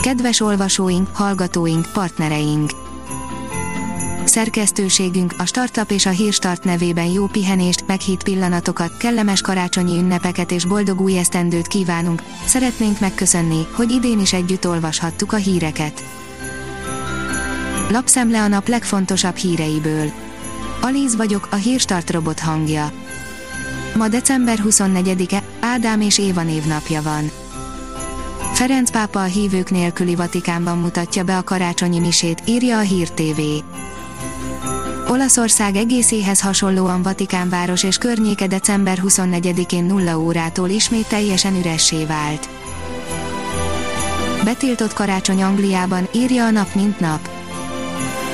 Kedves olvasóink, hallgatóink, partnereink! Szerkesztőségünk a Startup és a Hírstart nevében jó pihenést, meghitt pillanatokat, kellemes karácsonyi ünnepeket és boldog új esztendőt kívánunk. Szeretnénk megköszönni, hogy idén is együtt olvashattuk a híreket. Lapszemle a nap legfontosabb híreiből. Alíz vagyok, a Hírstart robot hangja. Ma december 24-e, Ádám és Éva névnapja van. Ferenc pápa a hívők nélküli Vatikánban mutatja be a karácsonyi misét, írja a Hír TV. Olaszország egészéhez hasonlóan Vatikánváros és környéke december 24-én 0 órától ismét teljesen üressé vált. Betiltott karácsony Angliában, írja a nap mint nap.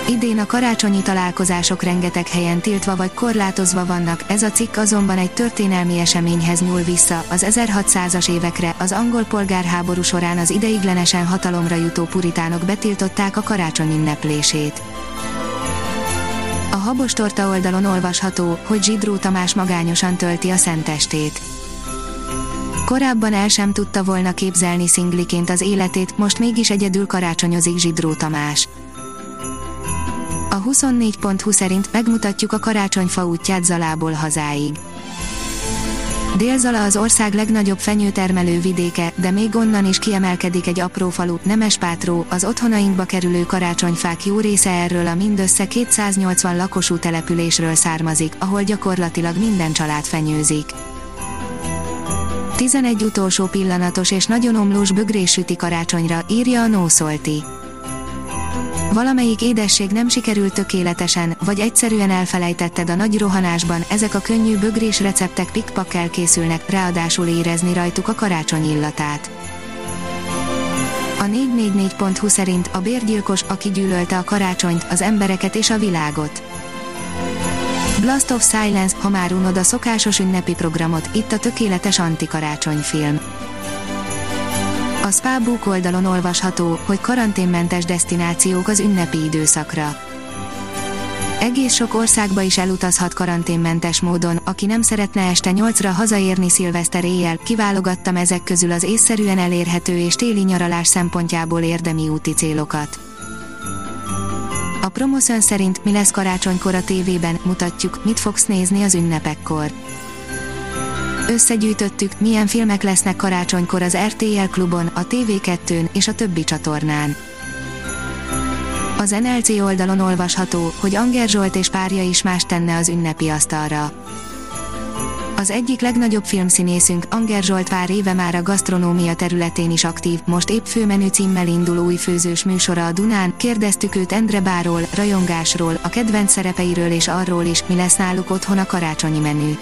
Idén a karácsonyi találkozások rengeteg helyen tiltva vagy korlátozva vannak, ez a cikk azonban egy történelmi eseményhez nyúl vissza, az 1600-as évekre, az angol polgárháború során az ideiglenesen hatalomra jutó puritánok betiltották a karácsony ünneplését. A Habostorta oldalon olvasható, hogy Zsidró Tamás magányosan tölti a szentestét. Korábban el sem tudta volna képzelni szingliként az életét, most mégis egyedül karácsonyozik Zsidró Tamás. A 24.20 szerint megmutatjuk a karácsonyfa útját Zalából hazáig. Délzala az ország legnagyobb fenyőtermelő vidéke, de még onnan is kiemelkedik egy apró falu, Nemespátró, az otthonainkba kerülő karácsonyfák jó része erről a mindössze 280 lakosú településről származik, ahol gyakorlatilag minden család fenyőzik. 11 utolsó pillanatos és nagyon omlós bögrés süti karácsonyra, írja a Nószolti. Valamelyik édesség nem sikerült tökéletesen, vagy egyszerűen elfelejtetted a nagy rohanásban, ezek a könnyű bögrés receptek pikpakkel készülnek, ráadásul érezni rajtuk a karácsony illatát. A 444.hu szerint a bérgyilkos, aki gyűlölte a karácsonyt, az embereket és a világot. Blast of Silence, ha már unod a szokásos ünnepi programot, itt a tökéletes antikarácsonyfilm. A Spábuk oldalon olvasható, hogy karanténmentes destinációk az ünnepi időszakra. Egész sok országba is elutazhat karanténmentes módon, aki nem szeretne este 8-ra hazaérni szilveszter éjjel, kiválogattam ezek közül az észszerűen elérhető és téli nyaralás szempontjából érdemi úti célokat. A Promoszön szerint mi lesz karácsonykor a tévében, mutatjuk, mit fogsz nézni az ünnepekkor. Összegyűjtöttük, milyen filmek lesznek karácsonykor az RTL klubon, a TV2-n és a többi csatornán. Az NLC oldalon olvasható, hogy Anger Zsolt és párja is más tenne az ünnepi asztalra. Az egyik legnagyobb filmszínészünk, Anger Zsolt pár éve már a gasztronómia területén is aktív, most épp főmenü címmel indul új főzős műsora a Dunán, kérdeztük őt Endre Báról, rajongásról, a kedvenc szerepeiről és arról is, mi lesz náluk otthon a karácsonyi menü.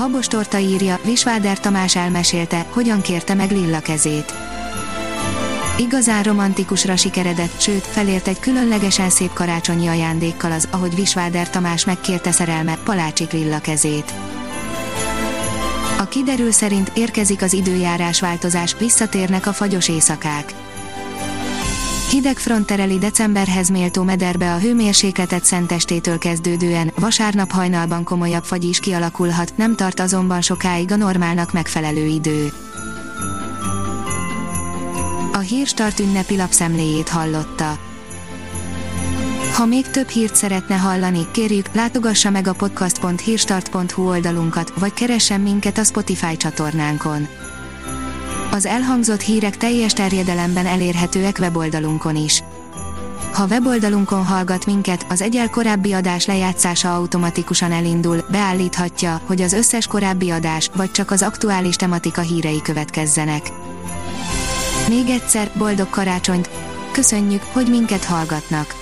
A Habos Torta írja, Visváder Tamás elmesélte, hogyan kérte meg Lilla kezét. Igazán romantikusra sikeredett, sőt, felért egy különlegesen szép karácsonyi ajándékkal az, ahogy Visváder Tamás megkérte szerelme, Palácsik Lilla kezét. A kiderül szerint érkezik az időjárás változás, visszatérnek a fagyos éjszakák. Hideg front tereli decemberhez méltó mederbe a hőmérsékletet szentestétől kezdődően, vasárnap hajnalban komolyabb fagy is kialakulhat, nem tart azonban sokáig a normálnak megfelelő idő. A Hírstart ünnepi lapszemléjét hallotta. Ha még több hírt szeretne hallani, kérjük, látogassa meg a podcast.hírstart.hu oldalunkat, vagy keressen minket a Spotify csatornánkon. Az elhangzott hírek teljes terjedelemben elérhetőek weboldalunkon is. Ha weboldalunkon hallgat minket, az egyel korábbi adás lejátszása automatikusan elindul, beállíthatja, hogy az összes korábbi adás, vagy csak az aktuális tematika hírei következzenek. Még egyszer, boldog karácsonyt! Köszönjük, hogy minket hallgatnak!